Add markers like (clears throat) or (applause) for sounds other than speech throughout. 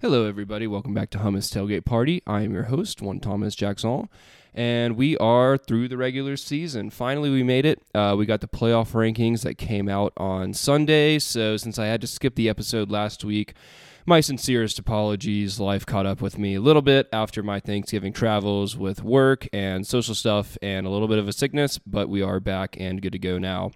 Hello, everybody. Welcome back to Hummus Tailgate Party. I am your host, one Thomas Jackson, and we are through the regular season. Finally, we made it. Uh, we got the playoff rankings that came out on Sunday. So, since I had to skip the episode last week, my sincerest apologies. Life caught up with me a little bit after my Thanksgiving travels with work and social stuff and a little bit of a sickness, but we are back and good to go now.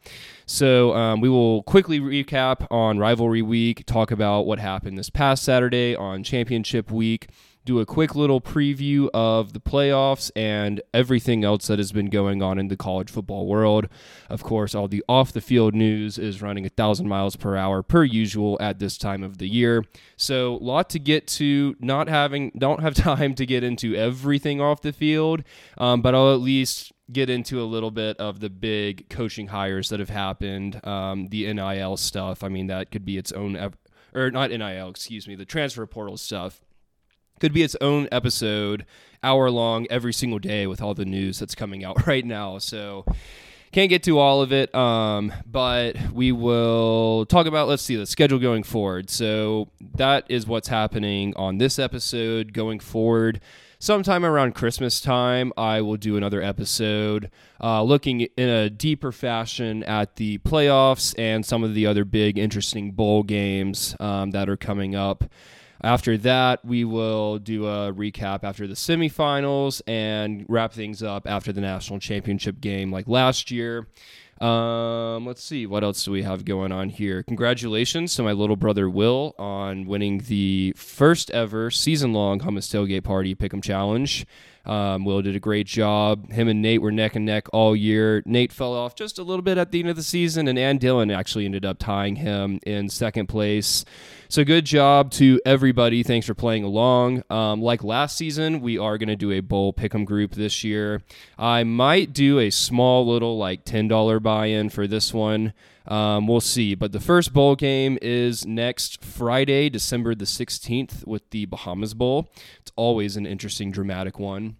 So um, we will quickly recap on rivalry week, talk about what happened this past Saturday on championship week do a quick little preview of the playoffs and everything else that has been going on in the college football world. Of course, all the off the field news is running a thousand miles per hour per usual at this time of the year. So, a lot to get to. Not having, don't have (laughs) time to get into everything off the field, um, but I'll at least get into a little bit of the big coaching hires that have happened, um, the NIL stuff. I mean, that could be its own, or not NIL, excuse me, the transfer portal stuff could be its own episode, hour long, every single day with all the news that's coming out (laughs) right now. So can't get to all of it, um, but we will talk about, let's see, the schedule going forward. So that is what's happening on this episode going forward. Sometime around Christmas time, I will do another episode uh, looking in a deeper fashion at the playoffs and some of the other big, interesting bowl games um, that are coming up. After that, we will do a recap after the semifinals and wrap things up after the national championship game like last year. Um, let's see, what else do we have going on here? Congratulations to my little brother Will on winning the first ever season long Hummus Tailgate Party Pick'em Challenge. Um, Will did a great job. Him and Nate were neck and neck all year. Nate fell off just a little bit at the end of the season, and Ann Dillon actually ended up tying him in second place. So good job to everybody. Thanks for playing along. Um, like last season, we are going to do a bowl pick'em group this year. I might do a small little like ten dollar buy-in for this one. Um, we'll see. But the first bowl game is next Friday, December the 16th, with the Bahamas Bowl. It's always an interesting, dramatic one.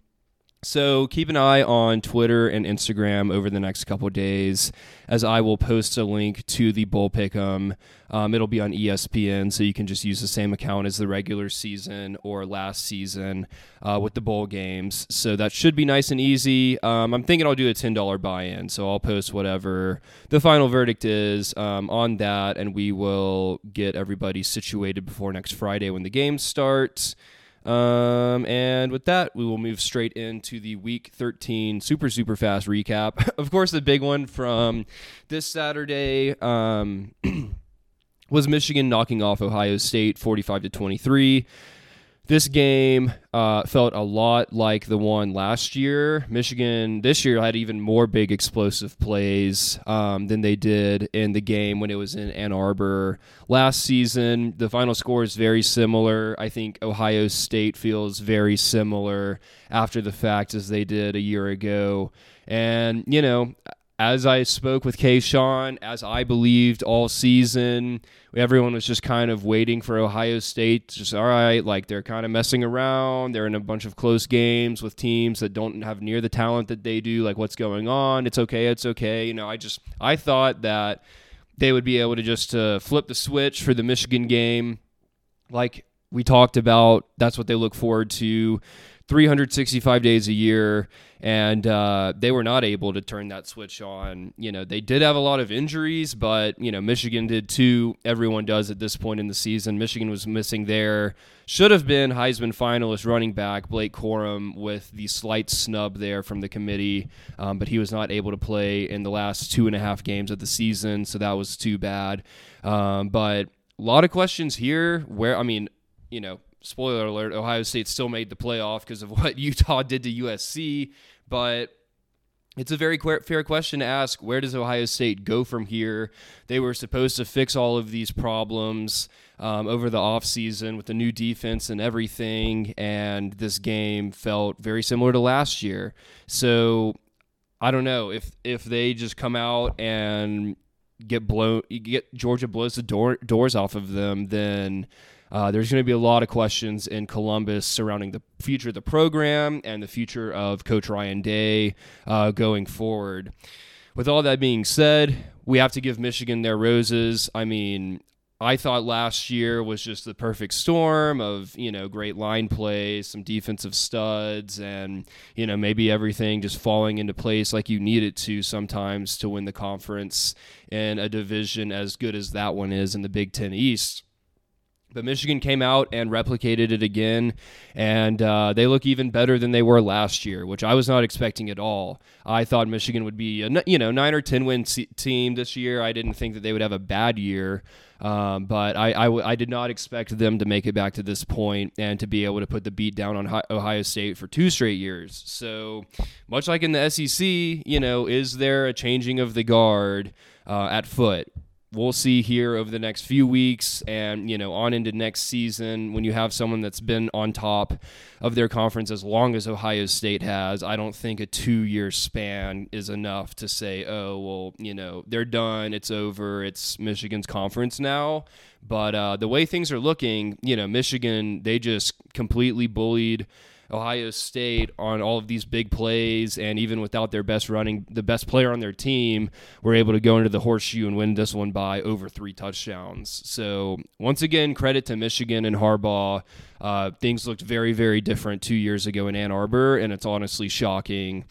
So keep an eye on Twitter and Instagram over the next couple days, as I will post a link to the Bowl Pick'em. Um, it'll be on ESPN, so you can just use the same account as the regular season or last season uh, with the bowl games. So that should be nice and easy. Um, I'm thinking I'll do a ten dollar buy-in, so I'll post whatever the final verdict is um, on that, and we will get everybody situated before next Friday when the games start. Um, and with that, we will move straight into the week 13 super, super fast recap. (laughs) of course, the big one from this Saturday um, (clears throat) was Michigan knocking off Ohio State 45 to 23. This game uh, felt a lot like the one last year. Michigan this year had even more big explosive plays um, than they did in the game when it was in Ann Arbor last season. The final score is very similar. I think Ohio State feels very similar after the fact as they did a year ago. And, you know, as I spoke with Kayshawn, as I believed all season, everyone was just kind of waiting for Ohio State. Just all right, like they're kind of messing around. They're in a bunch of close games with teams that don't have near the talent that they do. Like what's going on? It's okay. It's okay. You know, I just I thought that they would be able to just uh, flip the switch for the Michigan game, like we talked about. That's what they look forward to 365 days a year, and uh, they were not able to turn that switch on. You know, they did have a lot of injuries, but you know, Michigan did too. Everyone does at this point in the season. Michigan was missing their should have been Heisman finalist running back Blake Corum with the slight snub there from the committee, um, but he was not able to play in the last two and a half games of the season, so that was too bad. Um, but a lot of questions here. Where I mean, you know, spoiler alert, Ohio State still made the playoff because of (laughs) what Utah did to USC. But it's a very fair question to ask. Where does Ohio State go from here? They were supposed to fix all of these problems um, over the offseason with the new defense and everything, and this game felt very similar to last year. So I don't know if if they just come out and get blown, get Georgia blows the door, doors off of them, then uh, there's going to be a lot of questions in Columbus surrounding the future of the program and the future of Coach Ryan Day uh, going forward. With all that being said, we have to give Michigan their roses. I mean, I thought last year was just the perfect storm of, you know, great line play, some defensive studs, and, you know, maybe everything just falling into place like you need it to sometimes to win the conference in a division as good as that one is in the Big Ten East. But Michigan came out and replicated it again, and uh, they look even better than they were last year, which I was not expecting at all. I thought Michigan would be a you know nine or ten win team this year. I didn't think that they would have a bad year, um, but I, I, I, did not expect them to make it back to this point and to be able to put the beat down on Ohio State for two straight years. So much like in the SEC, you know, is there a changing of the guard uh, at foot? We'll see here over the next few weeks and you know on into next season when you have someone that's been on top of their conference as long as Ohio State has. I don't think a 2 year span is enough to say oh well you know they're done it's over it's Michigan's conference now. But uh, the way things are looking you know Michigan they just completely bullied Ohio State on all of these big plays, and even without their best running, the best player on their team, were able to go into the horseshoe and win this one by over three touchdowns. So once again, credit to Michigan and Harbaugh. Uh, things looked very, very different two years ago in Ann Arbor, and it's honestly shocking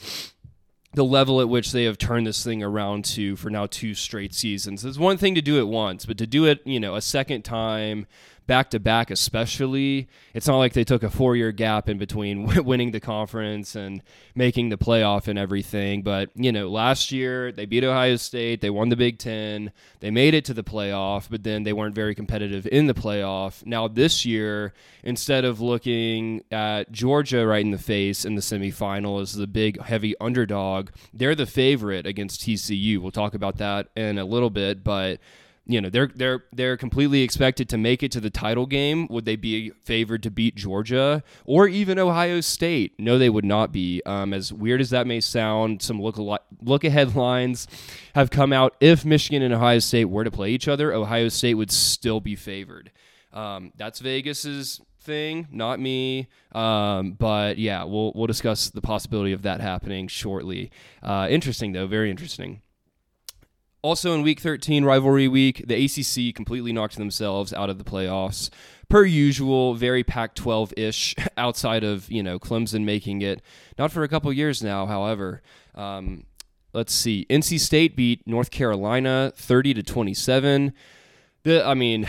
the level at which they have turned this thing around to for now two straight seasons. It's one thing to do it once, but to do it, you know, a second time back to back, especially. It's not like they took a four year gap in between (laughs) winning the conference and making the playoff and everything. But, you know, last year they beat Ohio State, they won the Big Ten, they made it to the playoff, but then they weren't very competitive in the playoff. Now, this year, instead of looking at Georgia right in the face in the semifinal as the big, heavy underdog, they're the favorite against TCU. We'll talk about that in a little bit, but you know they're they're they're completely expected to make it to the title game. Would they be favored to beat Georgia or even Ohio State? No, they would not be. Um, as weird as that may sound, some look look ahead lines have come out. If Michigan and Ohio State were to play each other, Ohio State would still be favored. Um, that's Vegas's thing, not me. Um, but yeah, we'll we'll discuss the possibility of that happening shortly. Uh, interesting though, very interesting. Also in week 13, rivalry week, the ACC completely knocked themselves out of the playoffs. Per usual, very Pac 12 ish, (laughs) outside of, you know, Clemson making it. Not for a couple years now, however. Um, let's see. NC State beat North Carolina 30 to 27. The, I mean,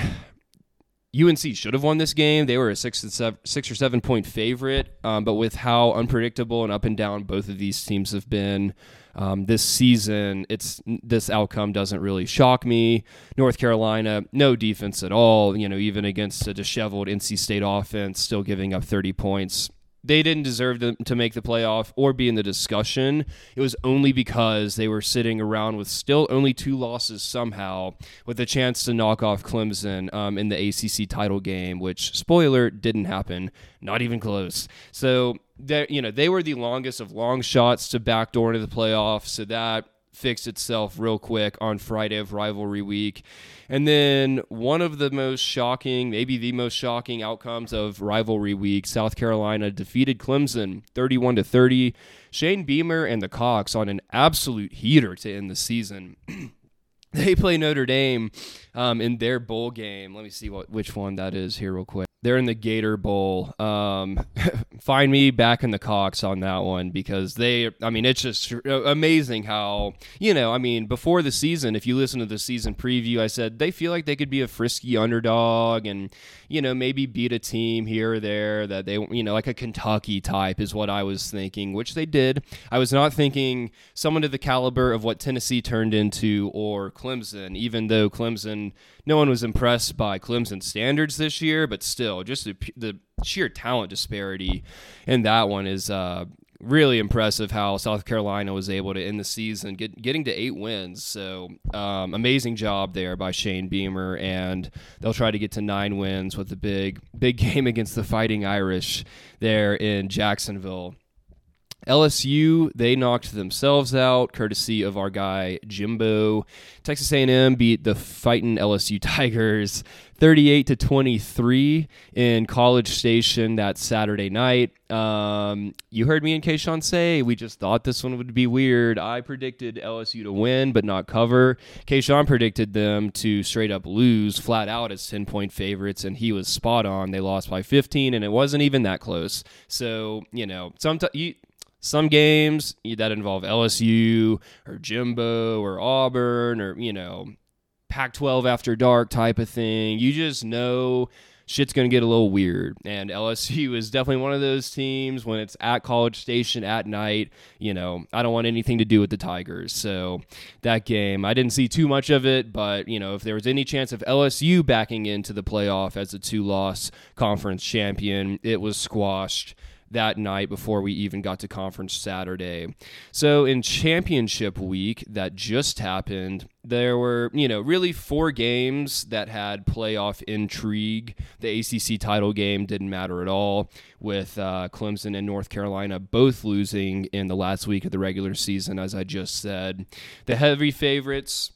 UNC should have won this game. They were a six, or seven point favorite, um, but with how unpredictable and up and down both of these teams have been, um, this season, it's this outcome doesn't really shock me. North Carolina, no defense at all. You know, even against a disheveled NC State offense, still giving up 30 points they didn't deserve to, to make the playoff or be in the discussion. It was only because they were sitting around with still only two losses somehow, with a chance to knock off Clemson um, in the ACC title game, which spoiler didn't happen, not even close. So you know they were the longest of long shots to backdoor into the playoff. So that fixed itself real quick on Friday of rivalry week. And then one of the most shocking, maybe the most shocking outcomes of rivalry week, South Carolina defeated Clemson 31 to 30. Shane Beamer and the Cocks on an absolute heater to end the season. (clears throat) they play Notre Dame um, in their bowl game. Let me see what which one that is here real quick. They're in the Gator Bowl. Um, (laughs) find me back in the Cocks on that one because they, I mean, it's just amazing how, you know, I mean, before the season, if you listen to the season preview, I said they feel like they could be a frisky underdog and, you know, maybe beat a team here or there that they, you know, like a Kentucky type is what I was thinking, which they did. I was not thinking someone to the caliber of what Tennessee turned into or Clemson, even though Clemson no one was impressed by Clemson standards this year, but still, just the, the sheer talent disparity in that one is uh, really impressive. How South Carolina was able to end the season, get, getting to eight wins. So um, amazing job there by Shane Beamer, and they'll try to get to nine wins with the big big (laughs) game against the Fighting Irish there in Jacksonville. LSU they knocked themselves out courtesy of our guy Jimbo. Texas A&M beat the fighting LSU (laughs) Tigers 38 to 23 in College Station that Saturday night. Um, you heard me and Kayshawn say we just thought this one would be weird. I predicted LSU to win but not cover. Kayshawn predicted them to straight up lose flat out as 10 point favorites, and he was spot on. They lost by 15, and it wasn't even that close. So you know, sometimes some games that involve LSU or Jimbo or Auburn or you know Pac 12 after dark type of thing. You just know shit's going to get a little weird. And LSU (laughs) is definitely one of those teams when it's at College Station at night. You know, I don't want anything to do with the Tigers. So that game, I didn't see too much of it, but, you know, if there was any chance of LSU backing into the playoff as a two loss conference champion, it was squashed that night before we even got to conference Saturday. So in championship week that just happened, there were, you know, really four games that had playoff intrigue. The ACC title game didn't matter at all, with uh, Clemson and North Carolina both losing in the last week of the regular season, as I just said. The heavy favorites,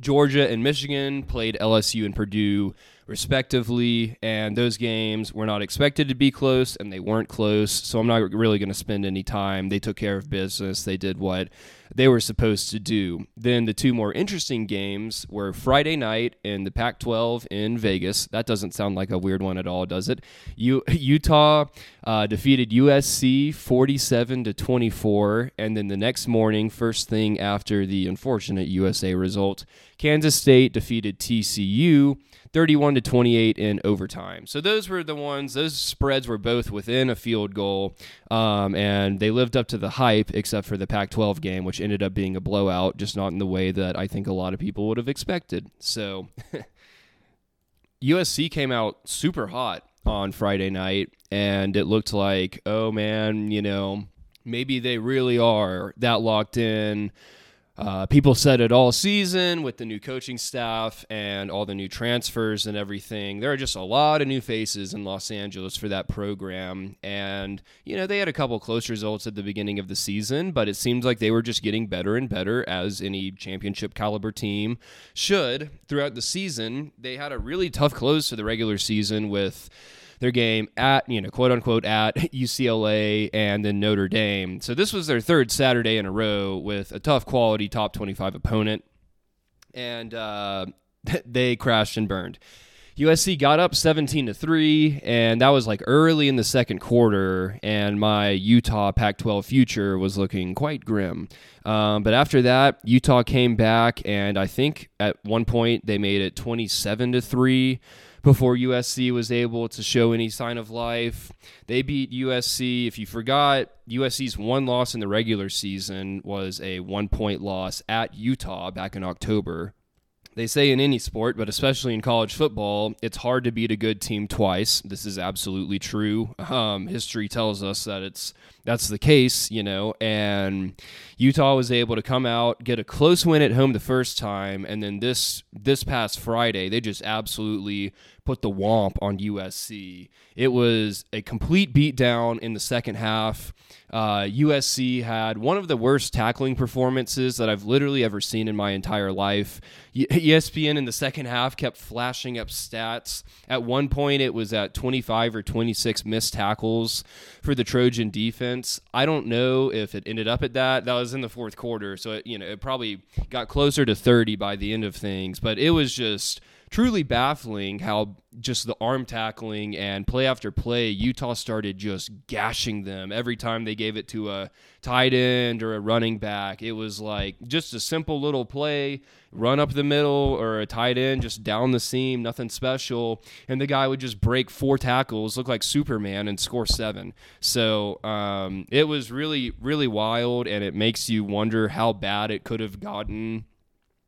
Georgia and Michigan, played LSU and Purdue respectively. And those games were not expected to be close, and they weren't close. So I'm not really going to spend any time. They took care of business. They did what they were supposed to do. Then the two more interesting games were Friday night in the Pac 12 in Vegas. That doesn't sound like a weird one at all, does it? U- (laughs) Utah uh, defeated USC 47 to 24. And then the next morning, first thing after the unfortunate USA result, Kansas State defeated TCU 31 to 28 in overtime. So those were the ones, those spreads were both within a field goal, um, and they lived up to the hype, except for the Pac 12 game, which ended up being a blowout, just not in the way that I think a lot of people would have expected. So (laughs) USC came out super hot on Friday night, and it looked like, oh man, you know, maybe they really are that locked in uh, people said it all season with the new coaching staff and all the new transfers and everything. There are just a lot of new faces in Los Angeles for that program. And, you know, they had a couple close results at the beginning of the season, but it seems like they were just getting better and better as any championship caliber team should throughout the season. They had a really tough close to the regular season with their game at, you know, quote unquote, at (laughs) UCLA and then Notre Dame. So this was their third Saturday in a row with a tough quality top 25 opponent. And uh, (laughs) they crashed and burned. USC got up 17 to 3 and that was like early in the second quarter and my Utah Pac-12 future was looking quite grim. Um, but after that, Utah came back and I think at one point they made it 27 to 3 before USC was able to show any sign of life. They beat USC. If you forgot, USC's one loss in the regular season was a one point loss at Utah back in October. They say in any sport, but especially in college football, it's hard to beat a good team twice. This is absolutely true. Um, history tells us that it's that's the case, you know. And Utah was able to come out, get a close win at home the first time, and then this this past Friday, they just absolutely put the womp on USC. It was a complete beatdown in the second half. Uh, USC had one of the worst tackling performances that I've literally ever seen in my entire life. ESPN in the second half kept flashing up stats. At one point, it was at 25 or 26 missed tackles for the Trojan defense. I don't know if it ended up at that. That was in the fourth quarter, so it, you know it probably got closer to 30 by the end of things. But it was just truly baffling how just the arm tackling and play after play, Utah started just gashing them every time they gave it to a tight end or a running back. It was like just a simple little play, run up the middle or a tight end just down the seam, nothing special, and the guy would just break four tackles, look like Superman, and score seven. So um, it was really, really wild, and it makes you wonder how bad it could have gotten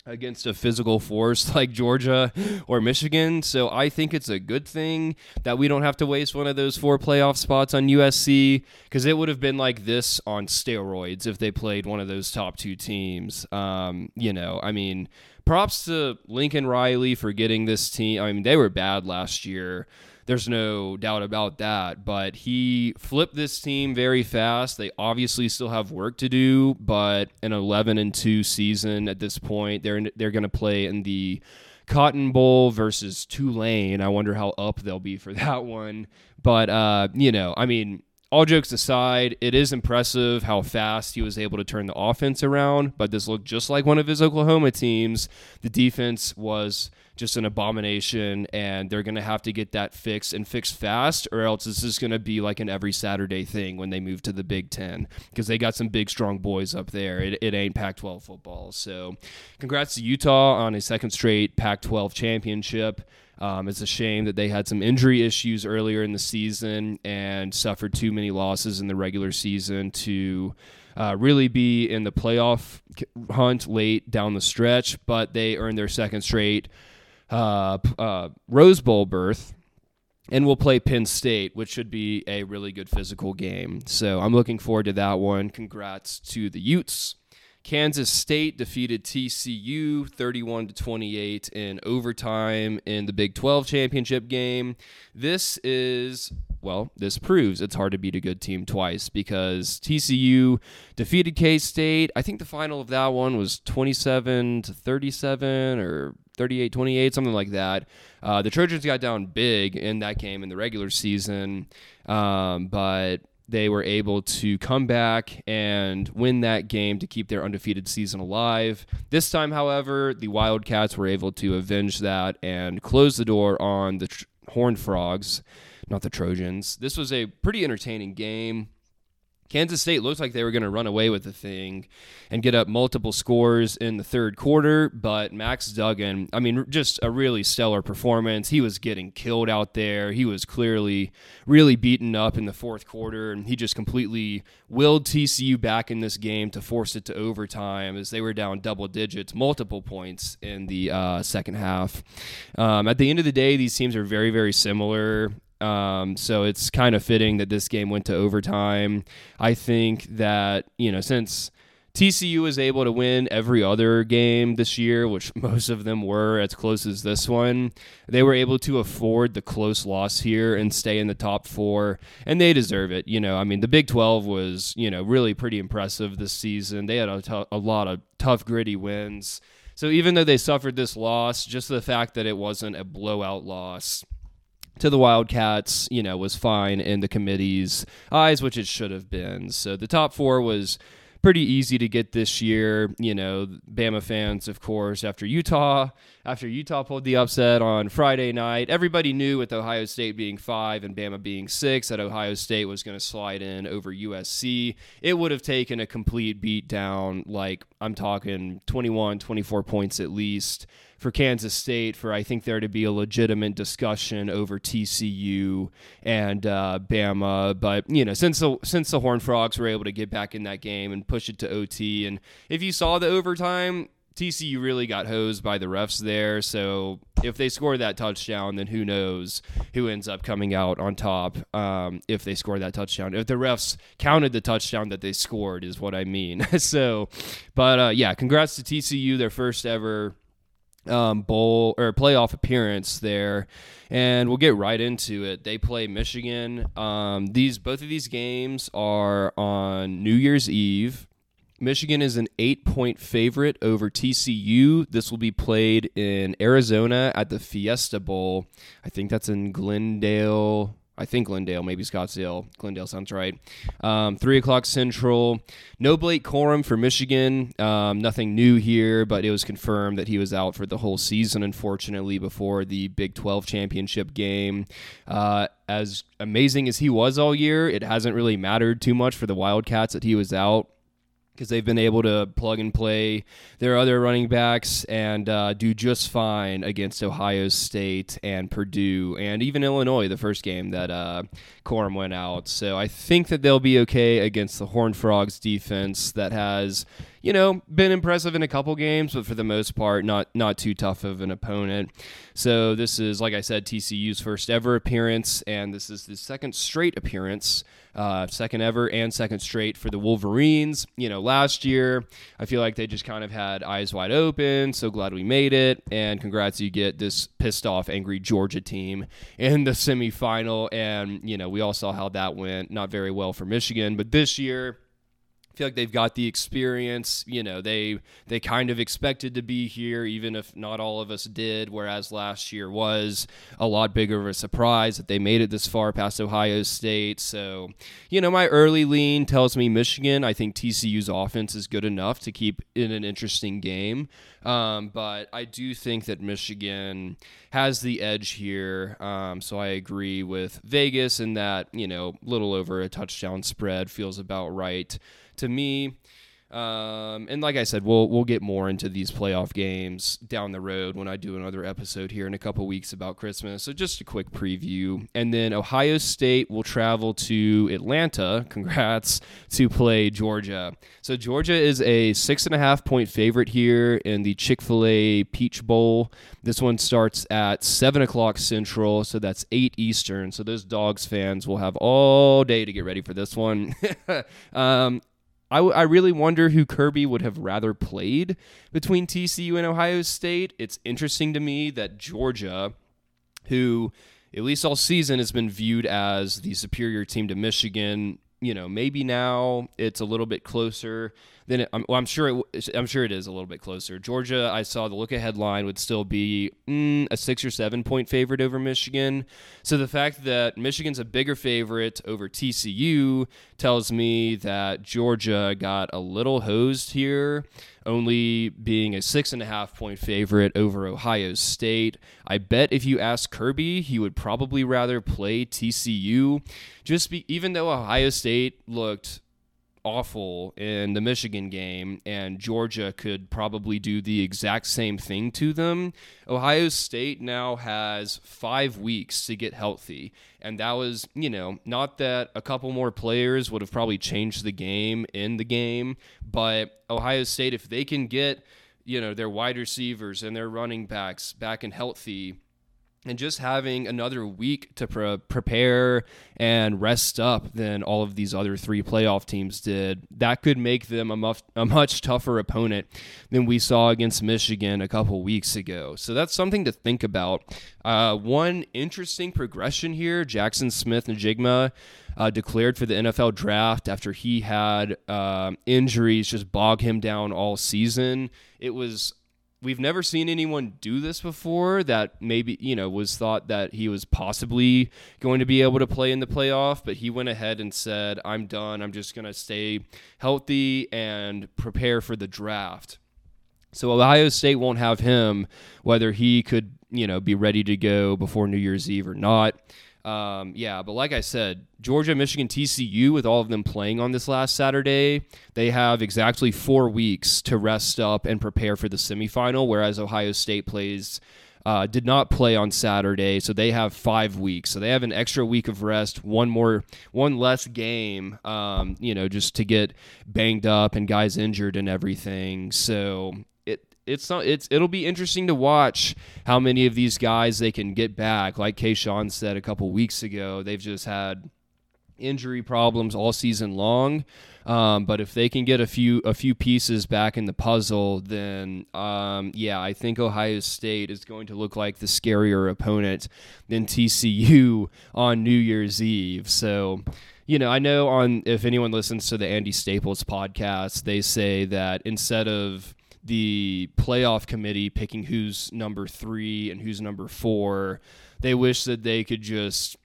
against a physical force (laughs) like Georgia or Michigan. So I think it's a good thing that we don't have to waste one of those four playoff spots on USC because it would have been like this on steroids if they played one of those top two teams. Um, you know, I mean, props to Lincoln Riley for getting this team. I mean, they were bad last year There's no doubt about that. But he flipped this team very fast. They obviously still have work to do, but an 11 and 2 season at this point, they're they're going to play in the Cotton Bowl versus Tulane. I wonder how up they'll be for (laughs) that one. But uh, you know, I mean, all jokes aside, it is impressive how fast he was able to turn the offense around, but this looked just like one of his Oklahoma teams. The defense was just an abomination, and they're going to have to get that fixed and fixed fast, or else this is going to be like an every Saturday thing when they move to the Big Ten because they got some big, strong boys up there. It, it ain't Pac 12 football. So, congrats to Utah on a second straight Pac 12 championship. Um, it's a shame that they had some injury issues earlier in the season and suffered too many losses in the regular season to uh, really be in the playoff hunt late down the stretch. But they earned their second straight uh, uh, Rose Bowl berth and we'll play Penn State, which should be a really good physical game. So I'm looking forward to that one. Congrats to the Utes. Kansas State defeated TCU 31 to 28 in overtime in the Big 12 championship game. This is well, this proves it's hard to beat a good team twice because TCU defeated K State. I think the final of that one was 27 to 37 or 38 28, something like that. Uh, the Trojans got down big in that game in the regular season, um, but they were able to come back and win that game to keep their undefeated season alive. This time, however, the Wildcats were able to avenge that and close the door on the tr- Horned Frogs, not the Trojans. This was a pretty entertaining game. Kansas State looked like they were going to run away with the thing and get up multiple scores in the third quarter, but Max Duggan, I mean, just a really stellar performance. He was getting killed out there. He was clearly really beaten up in the fourth quarter, and he just completely willed TCU back in this game to force it to overtime as they were down double digits, multiple points in the uh, second half. Um, at the end of the day, these teams are very, very similar. Um, so it's kind of fitting that this game went to overtime. I think that, you know, since TCU was able to win every other game this year, which (laughs) most of them were as close as this one, they were able to afford the close loss here and stay in the top four, and they deserve it. You know, I mean, the Big 12 was, you know, really pretty impressive this season. They had a, t- a lot of tough, gritty wins. So even though they suffered this loss, just the fact that it wasn't a blowout loss to the Wildcats, you know, was fine in the committee's eyes, which it should have been. So the top four was pretty easy to get this year. You know, Bama fans, of course, after Utah, after Utah pulled the upset on Friday night, everybody knew with Ohio State being five and Bama being six that Ohio State was going to slide in over USC. It would have taken a complete beat down, like I'm talking 21, 24 points at least for Kansas State for I think there to be a legitimate discussion over TCU and uh, Bama. But you know, since the since the Horned Frogs were able to get back in that game and push it to OT, and if you saw the overtime. TCU really got hosed by the refs there. So if they score that touchdown, then who knows who ends up coming out on top um, if they score that touchdown. If the refs counted the touchdown that they scored, is what I mean. (laughs) so, but uh, yeah, congrats to TCU, their first ever um, bowl or playoff appearance there, and we'll get right into it. They play Michigan. Um, these both of these games are on New Year's Eve. Michigan is an eight-point favorite over TCU. This will be played in Arizona at the Fiesta Bowl. I think that's in Glendale. I think Glendale, maybe Scottsdale. Glendale sounds right. Um, three o'clock Central. No Blake Corum for Michigan. Um, nothing new here, but it was confirmed that he was out for the whole season, unfortunately, before the Big 12 championship game. Uh, as amazing as he was all year, it hasn't really mattered too much for the Wildcats that he was out because they've been able to plug and play their other running backs and uh, do just fine against Ohio State and Purdue and even Illinois, the first game that uh, went out. So I think that they'll be okay against the Horned Frogs defense that has you know, been impressive in a couple games, but for the most part, not not too tough of an opponent. So this is, like I said, TCU's first ever appearance, and this is the second straight appearance uh, second ever and second straight for the Wolverines. You know, last year, I feel like they just kind of had eyes wide open. So glad we made it. And congrats, you get this pissed off, angry Georgia team in the semifinal. And, you know, we all saw how that went. Not very well for Michigan. But this year, feel like they've got the experience. You know, they they kind of expected to be here, even if not all of us did. Whereas last year was a lot bigger of a surprise that they made it this far past Ohio State. So, you know, my early lean tells me Michigan. I think TCU's offense is good enough to keep in an interesting game. Um, but I do think that Michigan has the edge here. Um, so I agree with Vegas in that, you know, little over a touchdown spread feels about right to me. Um, and like I said, we'll we'll get more into these playoff games down the road when I do another episode here in a couple weeks about Christmas. So just a quick preview, and then Ohio State will travel to Atlanta. (laughs) Congrats to play Georgia. So Georgia is a six and a half point favorite here in the Chick Fil A Peach Bowl. This one starts at seven o'clock Central, so that's eight Eastern. So those Dogs fans will have all day to get ready for this one. (laughs) um, I, w- I really wonder who Kirby would have rather played between TCU and Ohio State. It's interesting to me that Georgia, who at least all season has been viewed as the superior team to Michigan, you know, maybe now it's a little bit closer then it, I'm, well, I'm sure it, I'm sure it is a little bit closer. Georgia, I saw the look ahead line would still be mm, a six or seven point favorite over Michigan. So the fact that Michigan's a bigger favorite over TCU tells me that Georgia got a little hosed here, only being a six and a half point favorite over Ohio State. I bet if you ask Kirby, he would probably rather play TCU. Just be, even though Ohio State looked awful in the Michigan game, and Georgia could probably do the exact same thing to them. Ohio State now has five weeks to get healthy. And that was, you know, not that a couple more players would have probably changed the game in the game, but Ohio State, if they can get, you know, their wide receivers and their running backs back and healthy, and just having another week to pre- prepare and rest up than all of these other three playoff teams did, that could make them a, much, a much tougher opponent than we saw against Michigan a couple weeks ago. So that's something to think about. Uh, one interesting progression here Jackson Smith-Njigba. Uh, declared for the NFL draft after he had uh, injuries just bog him down all season. It was we've never seen anyone do this before that maybe you know was thought that he was possibly going to be able to play in the playoff but he went ahead and said i'm done. I'm just going to stay healthy and prepare for the draft. So ohio state won't have him whether he could you know be ready to go before new year's eve or not um, yeah, but like I said, Georgia, Michigan, TCU, with all of them playing on this last Saturday, they have exactly four weeks to rest up and prepare for the semifinal, whereas Ohio State plays. Uh, did not play on Saturday, so they have five weeks. So they have an extra week of rest, one more, one less game, um, you know, just to get banged up and guys injured and everything. So it's not it's it'll be interesting to watch how many of these guys they can get back. Like Kayshawn said a couple weeks ago, they've just had injury problems all season long. Um, but if they can get a few a few pieces back in the puzzle, then um, yeah, I think Ohio State is going to look like the scarier opponent than TCU (laughs) on New Year's Eve. So you know, I know on if anyone listens to the Andy Staples podcast, they say that instead of the playoff committee picking who's number three and who's number four. They wish that they could just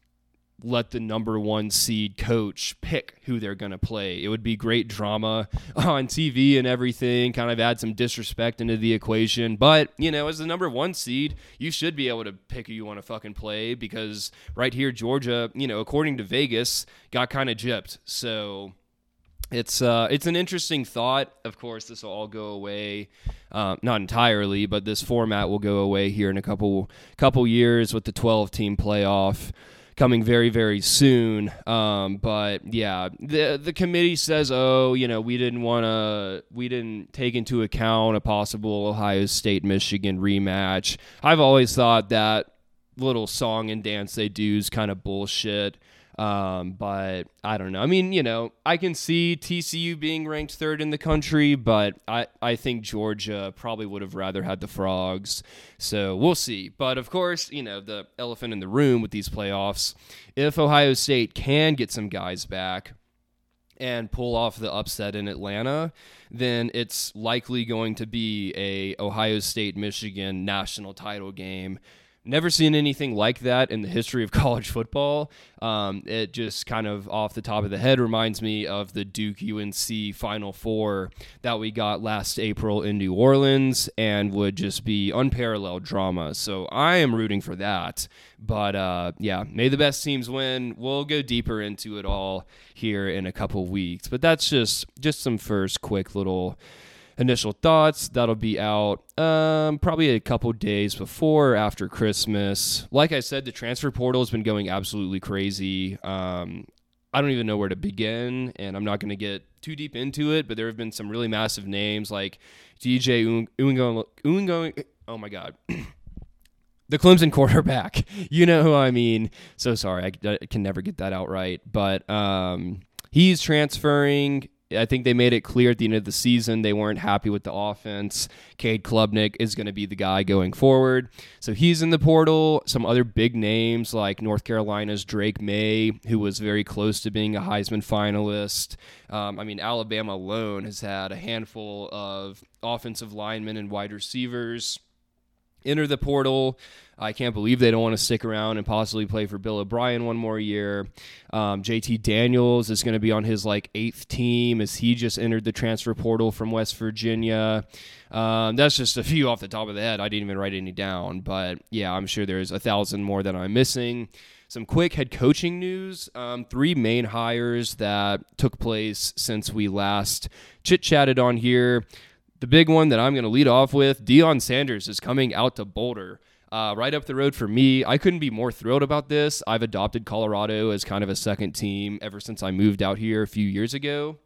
let the number one seed coach pick who they're going to play. It would be great drama (laughs) on TV and everything, kind of add some disrespect into the equation. But, you know, as the number one seed, you should be able to pick who you want to fucking play because right here, Georgia, you know, according to Vegas, got kind of gypped. So it's uh, it's an interesting thought. Of course, this will all go away, uh, not entirely, but this format will go away here in a couple couple years with the 12 team playoff. coming very very soon. Um, but yeah, the the committee says, oh, you know, we didn't want to, we didn't take into account a possible Ohio State Michigan rematch. I've always thought that little song and dance they do is kind of bullshit. Um, but I don't know. I mean, you know, I can see TCU being ranked third in the country, but I, I think Georgia probably would have rather had the frogs. So we'll see. But of course, you know, the elephant in the room with these playoffs, if Ohio State can get some guys back and pull off the upset in Atlanta, then it's likely going to be a Ohio State Michigan national title game Never seen anything like that in the history of (laughs) college football. Um, it just kind of off the top of the head reminds me of the Duke UNC Final Four that we got last April in New Orleans and would just be unparalleled drama. So I am rooting for that. But uh, yeah, may the best teams win. We'll go deeper into it all here in a couple weeks. But that's just just some first quick little initial thoughts. That'll be out um, probably a couple days before or after Christmas. Like I said, the transfer portal has been going absolutely crazy. Um, I don't even know where to begin, and I'm not going to get too deep into it, but there have been some really massive names like DJ Uingo. Uingo oh my God. (clears throat) the Clemson quarterback. (laughs) You know who I mean. So sorry, I, I can never get that out right. But um, he's transferring. I think they made it clear at the end of the season they weren't happy with the offense. Cade Klubnik is going to be the guy going forward. So he's in the portal. Some other big names like North Carolina's Drake Maye, who was very close to being a Heisman finalist. Um, I mean, Alabama alone has had a handful of offensive linemen and wide receivers enter the portal. I can't believe they don't want to stick around and possibly play for Bill O'Brien one more year. Um, JT Daniels is going to be on his like eighth team as he just entered the transfer portal from West Virginia. Um, that's just a few off the top of the head. I didn't even write any down, but yeah, I'm sure there's a thousand more that I'm missing. Some quick head coaching news. Um, three main hires that took place since we last chit chatted on here. The big one that I'm going to lead off with Deion Sanders is coming out to Boulder. Uh, right up the road for me. I couldn't be more thrilled about this. I've adopted Colorado as kind of a second team ever since I moved out here a few years ago.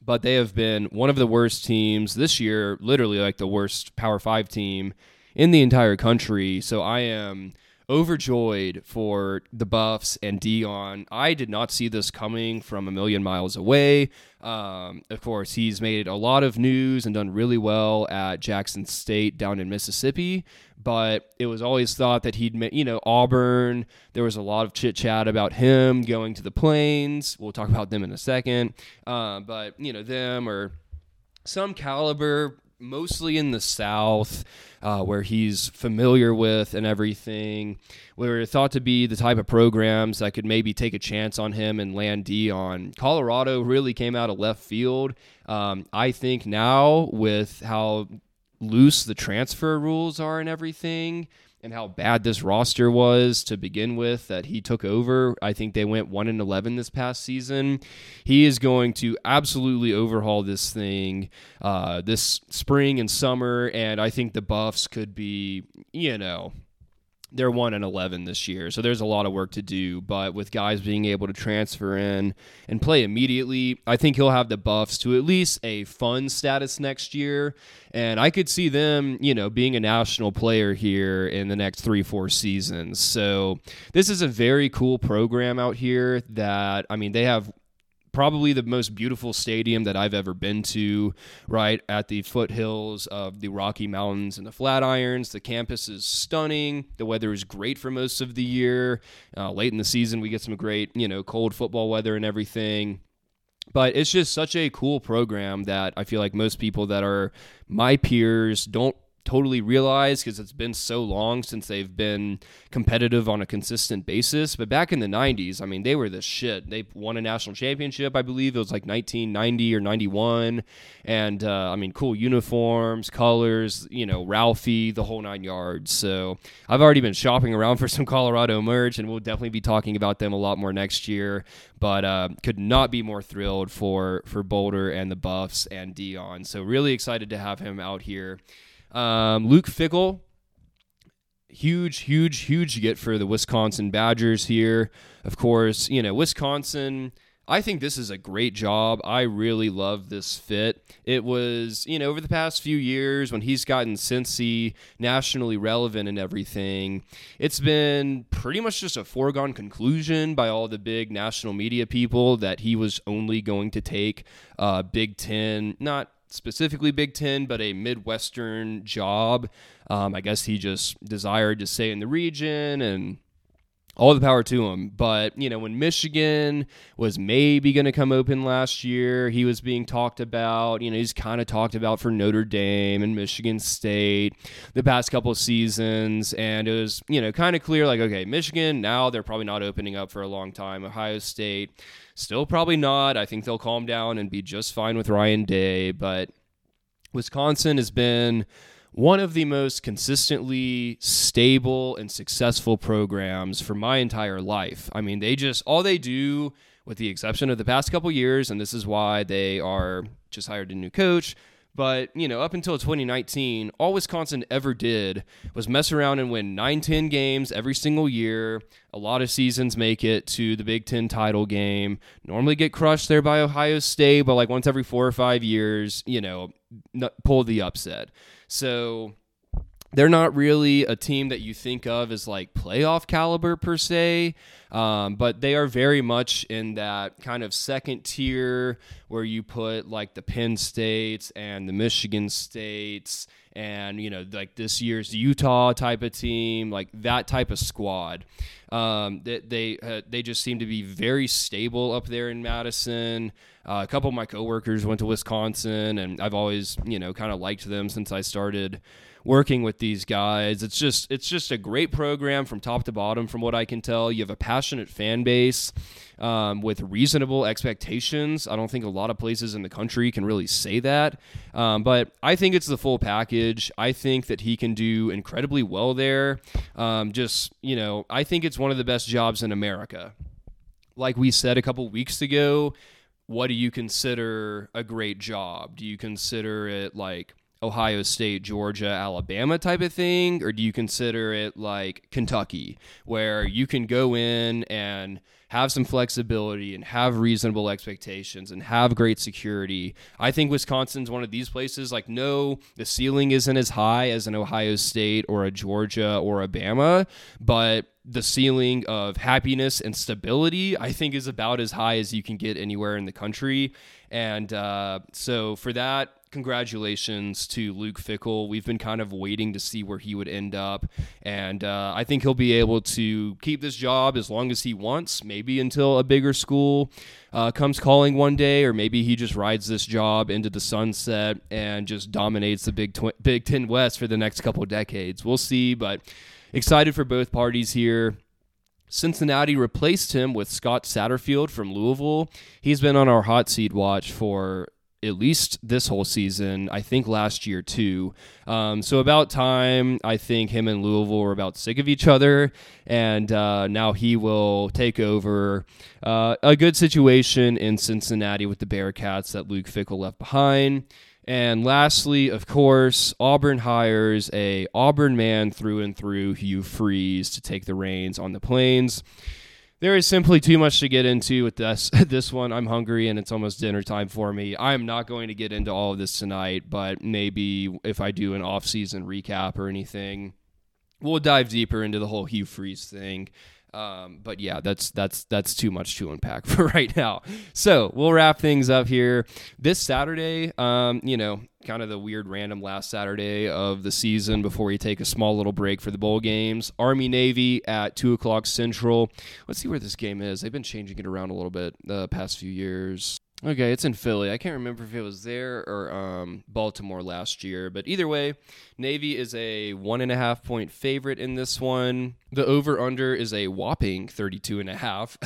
But they have been one of the worst teams this year, literally like the worst Power Five team in the entire country. So I am overjoyed for the Buffs and Deion. I did not see this coming from a million miles away. Um, of course, he's made a lot of news and done really well at Jackson State down in Mississippi. But it was always thought that he'd, you know, Auburn. There was a lot of chit chat about him going to the Plains. We'll talk about them in a second. Uh, but you know, them or some caliber mostly in the South, uh, where he's familiar with and everything. We were thought to be the type of programs that could maybe take a chance on him and land Deion. Colorado really came out of left field. Um, I think now with how loose the transfer rules are and everything and how bad this roster was to begin with that he took over. I think they went 1 and 11 this past season. He is going to absolutely overhaul this thing uh, this spring and summer and I think the Buffs could be, you know, they're 1 and 11 this year. So there's a lot of work to do, but with guys being able to transfer in and play immediately, I think he'll have the buffs to at least a fun status next year. And I could see them, you know, being a national player here in the next 3-4 seasons. So this is a very cool program out here that I mean, they have probably the most beautiful stadium that I've ever been to, right at the foothills of the Rocky Mountains and the Flatirons. The campus is stunning. The weather is great for most of the year. Uh, late in the season, we get some great, you know, cold football weather and everything. But it's just such a cool program that I feel like most people that are my peers don't totally realize because it's been so long since they've been competitive on a consistent basis. But back in the 90s, I mean, they were the shit. They won a national championship, I believe it was like 1990 or 91. And uh, I mean, cool uniforms, colors, you know, Ralphie, the whole nine yards. So I've already been shopping around for some Colorado merch, and we'll definitely be talking about them a lot more next year. But uh, could not be more thrilled for for Boulder and the Buffs and Deion. So really excited to have him out here. Um, Luke Fickell, huge, huge, huge get for the Wisconsin Badgers here. Of course, you know, Wisconsin I think this is a great job. I really love this fit. It was, you know, over the past few years when he's gotten Cincy nationally relevant and everything, it's been pretty much just a foregone conclusion by all the big national media people that he was only going to take uh, Big Ten, not specifically Big Ten, but a Midwestern job. Um, I guess he just desired to stay in the region and all the power to him. But, you know, when Michigan was maybe going to come open last year, he was being talked about. You know, he's kind of talked about for Notre Dame and Michigan State the past couple seasons. And it was, you know, kind of clear like, okay, Michigan, now they're probably not opening up for a long time. Ohio State, still probably not. I think they'll calm down and be just fine with Ryan Day. But Wisconsin has been one of the most consistently stable and successful programs for my entire life. I mean, they just all they do with the exception of the past couple years and this is why they are just hired a new coach, but, you know, up until 2019, all Wisconsin ever did was mess around and win 9 10 games every single year. A lot of seasons make it to the Big Ten title game. Normally get crushed there by Ohio State, but like once every four or five years, you know, pull the upset. So they're not really a team that you think of as like playoff caliber per se, um, but they are very much in that kind of second tier where you put like the Penn States and the Michigan States and you know like this year's Utah type of team, like that type of squad. Um, they they, uh, they just seem to be very stable up there in Madison. Uh, a couple of my coworkers went to Wisconsin, and I've always, you know, kind of liked them since I started working with these guys. It's just it's just a great program from top to bottom, from what I can tell. You have a passionate fan base um, with reasonable expectations. I don't think a lot of places in the country can really say that, um, but I think it's the full package. I think that he can do incredibly well there. Um, just you know, I think it's one of the best jobs in America. Like we said a couple weeks ago, what do you consider a great job? Do you consider it like Ohio State, Georgia, Alabama type of thing? Or do you consider it like Kentucky, where you can go in and have some flexibility and have reasonable expectations and have great security? I think Wisconsin's one of these places. Like, no, the ceiling isn't as high as an Ohio State or a Georgia or Alabama, but the ceiling of happiness and stability, I think, is about as high as you can get anywhere in the country. And uh, so, for that, congratulations to Luke Fickell. We've been kind of waiting to see where he would end up. And uh, I think he'll be able to keep this job as long as he wants, maybe until a bigger school uh, comes calling one day, or maybe he just rides this job into the sunset and just dominates the Big, Big Ten West for the next couple decades. We'll see. But Excited for both parties here. Cincinnati replaced him with Scott Satterfield from Louisville. He's been on our hot seat watch for at least this whole season. I think last year too. Um, so about time. I think him and Louisville were about sick of each other, and uh, now he will take over uh, a good situation in Cincinnati with the Bearcats that Luke Fickell left behind. And lastly, of course, Auburn hires a Auburn man through and through, Hugh Freeze, to take the reins on the plains. There is simply too much to get into with this (laughs) this one. I'm hungry and it's almost dinner time for me. I'm not going to get into all of this tonight, but maybe if I do an off-season recap or anything, we'll dive deeper into the whole Hugh Freeze thing. Um, but yeah, that's that's that's too much to unpack (laughs) for right now. So we'll wrap things up here this Saturday. Um, you know, kind of the weird random last Saturday of the season before we take a small little break for the bowl games. Army Navy at two o'clock Central. Let's see where this game is. They've been changing it around a little bit the past few years. Okay, it's in Philly. I can't remember if it was there or um, Baltimore last year, but either way, Navy is a one and a half point favorite in this one. The over under is a whopping 32 and a half.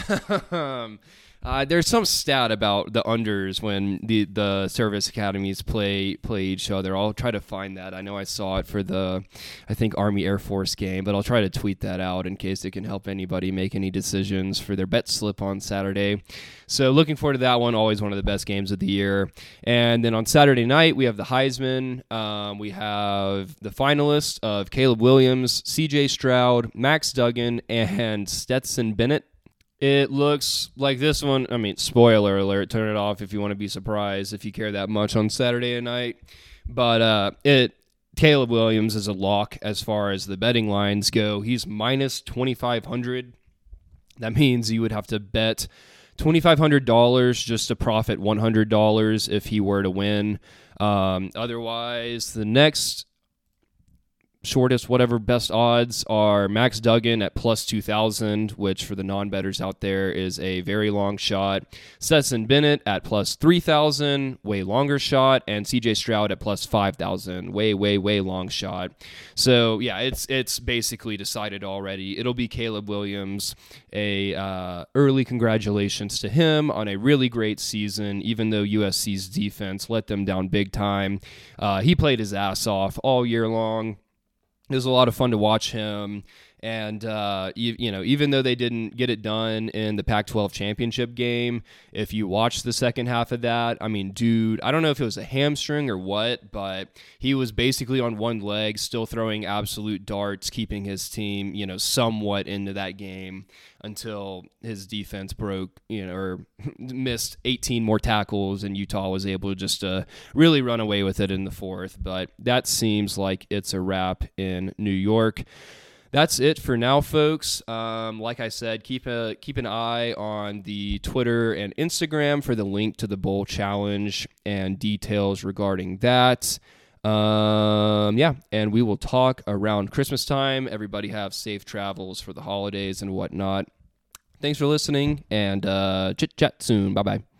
(laughs) um, uh, there's some stat about the unders when the, the service academies play play each other. I'll try to find that. I know I saw it for the, I think Army Air Force game, but I'll try to tweet that out in case it can help anybody make any decisions for their bet slip on Saturday. So looking forward to that one. Always one of the best games of the year. And then on Saturday night we have the Heisman. Um, we have the finalists of Caleb Williams, C.J. Stroud, Max Duggan, and Stetson Bennett. It looks like this one. I mean, spoiler alert. Turn it off if you want to be surprised if you care that much on Saturday night. But uh, it Caleb Williams is a lock as far as the betting lines go. He's minus twenty five hundred. That means you would have to bet twenty five hundred dollars just to profit one hundred dollars if he were to win. Um, otherwise, the next shortest, whatever best odds are Max Duggan at plus 2,000, which for the non betters out there is a very long shot. Stetson Bennett at plus 3,000, way longer shot. And CJ Stroud at plus 5,000, way, way, way long shot. So, yeah, it's it's basically decided already. It'll be Caleb Williams. A uh, early congratulations to him on a really great season, even though USC's defense let them down big time. Uh, he played his ass off all year long it was a lot of fun to watch him. And uh, you, you, know, even though they didn't get it done in the Pac-12 championship game, if you watch the second half of that, I mean, dude, I don't know if it was a hamstring or what, but he was basically on one leg, still throwing absolute darts, keeping his team, you know, somewhat into that game until his defense broke, you know, or (laughs) missed 18 more tackles, and Utah was able to just really run away with it in the fourth. But that seems like it's a wrap in New York that's it for now, folks. Um, like I said, keep a keep an eye on the Twitter and Instagram for the link to the bowl challenge and details regarding that. Um, yeah, and we will talk around Christmas time. Everybody have safe travels for the holidays and whatnot. Thanks for listening, and uh, chit chat soon. Bye bye.